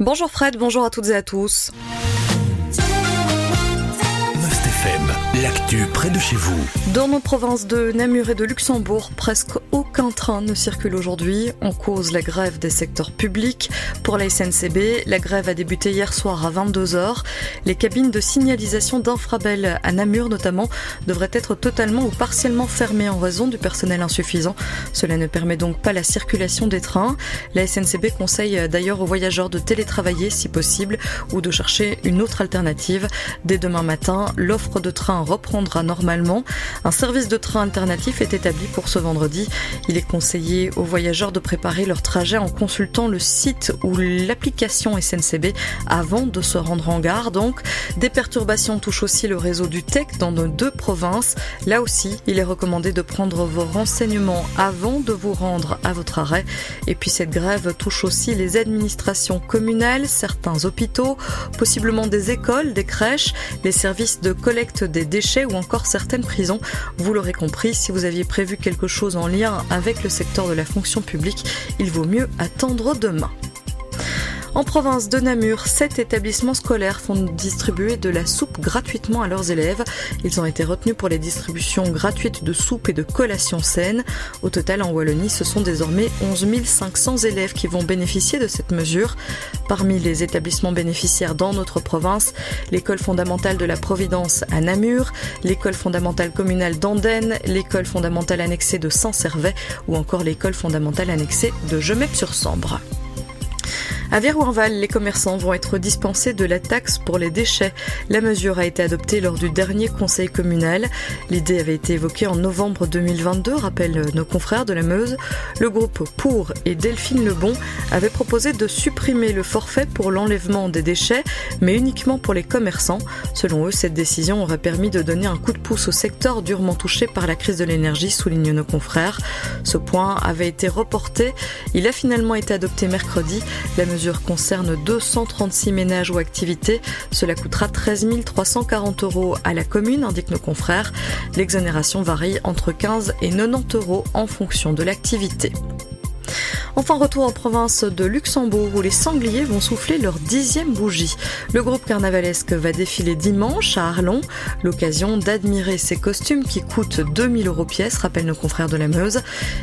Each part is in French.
Bonjour Fred, bonjour à toutes et à tous. L'actu près de chez vous. Dans nos provinces de Namur et de Luxembourg, presque aucun train ne circule aujourd'hui. On cause la grève des secteurs publics. Pour la SNCB, la grève a débuté hier soir à 22h. Les cabines de signalisation d'Infrabel à Namur notamment devraient être totalement ou partiellement fermées en raison du personnel insuffisant. Cela ne permet donc pas la circulation des trains. La SNCB conseille d'ailleurs aux voyageurs de télétravailler si possible ou de chercher une autre alternative. Dès demain matin, l'offre de train reprendra normalement. Un service de train alternatif est établi pour ce vendredi. Il est conseillé aux voyageurs de préparer leur trajet en consultant le site ou l'application SNCB avant de se rendre en gare. Donc, des perturbations touchent aussi le réseau du TEC dans nos deux provinces. Là aussi, il est recommandé de prendre vos renseignements avant de vous rendre à votre arrêt. Et puis cette grève touche aussi les administrations communales, certains hôpitaux, possiblement des écoles, des crèches, les services de collecte des déchets ou encore certaines prisons. Vous l'aurez compris, si vous aviez prévu quelque chose en lien avec le secteur de la fonction publique, il vaut mieux attendre demain. En province de Namur, sept établissements scolaires font distribuer de la soupe gratuitement à leurs élèves. Ils ont été retenus pour les distributions gratuites de soupe et de collations saines. Au total, en Wallonie, ce sont désormais 11 500 élèves qui vont bénéficier de cette mesure. Parmi les établissements bénéficiaires dans notre province, l'école fondamentale de la Providence à Namur, l'école fondamentale communale d'Andenne, l'école fondamentale annexée de Saint-Servais ou encore l'école fondamentale annexée de Gemep-sur-Sambre. À Virouanval, les commerçants vont être dispensés de la taxe pour les déchets. La mesure a été adoptée lors du dernier conseil communal. L'idée avait été évoquée en novembre 2022, rappellent nos confrères de la Meuse. Le groupe Pour et Delphine Lebon avait proposé de supprimer le forfait pour l'enlèvement des déchets, mais uniquement pour les commerçants. Selon eux, cette décision aurait permis de donner un coup de pouce au secteur durement touché par la crise de l'énergie, soulignent nos confrères. Ce point avait été reporté. Il a finalement été adopté mercredi. La concerne 236 ménages ou activités. Cela coûtera 13 340 euros à la commune, indiquent nos confrères. L'exonération varie entre 15 et 90 euros en fonction de l'activité. Enfin, retour en province de Luxembourg où les sangliers vont souffler leur dixième bougie. Le groupe carnavalesque va défiler dimanche à Arlon. L'occasion d'admirer ces costumes qui coûtent 2000 euros pièce, rappellent nos confrères de la Meuse.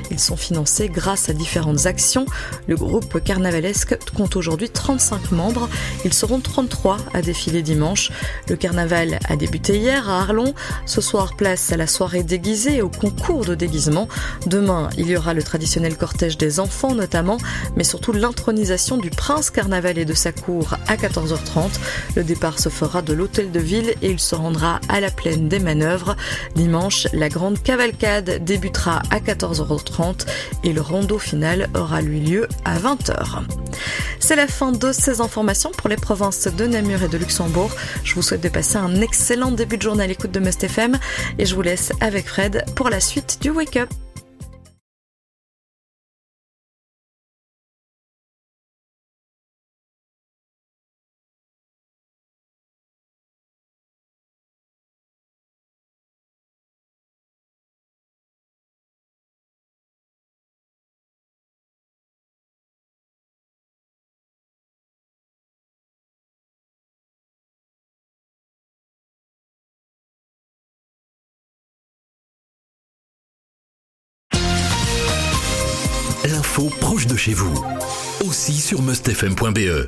Ils sont financés grâce à différentes actions. Le groupe carnavalesque compte aujourd'hui 35 membres. Ils seront 33 à défiler dimanche. Le carnaval a débuté hier à Arlon. Ce soir, place à la soirée déguisée et au concours de déguisement. Demain, il y aura le traditionnel cortège des enfants notamment, mais surtout l'intronisation du prince carnaval et de sa cour à 14h30. Le départ se fera de l'hôtel de ville et il se rendra à la plaine des manœuvres. Dimanche, la grande cavalcade débutera à 14h30 et le rondeau final aura lieu à 20h. C'est la fin de ces informations pour les provinces de Namur et de Luxembourg. Je vous souhaite de passer un excellent début de journée à l'écoute de Must FM et je vous laisse avec Fred pour la suite du Wake Up. Proche de chez vous, aussi sur mustfm.be.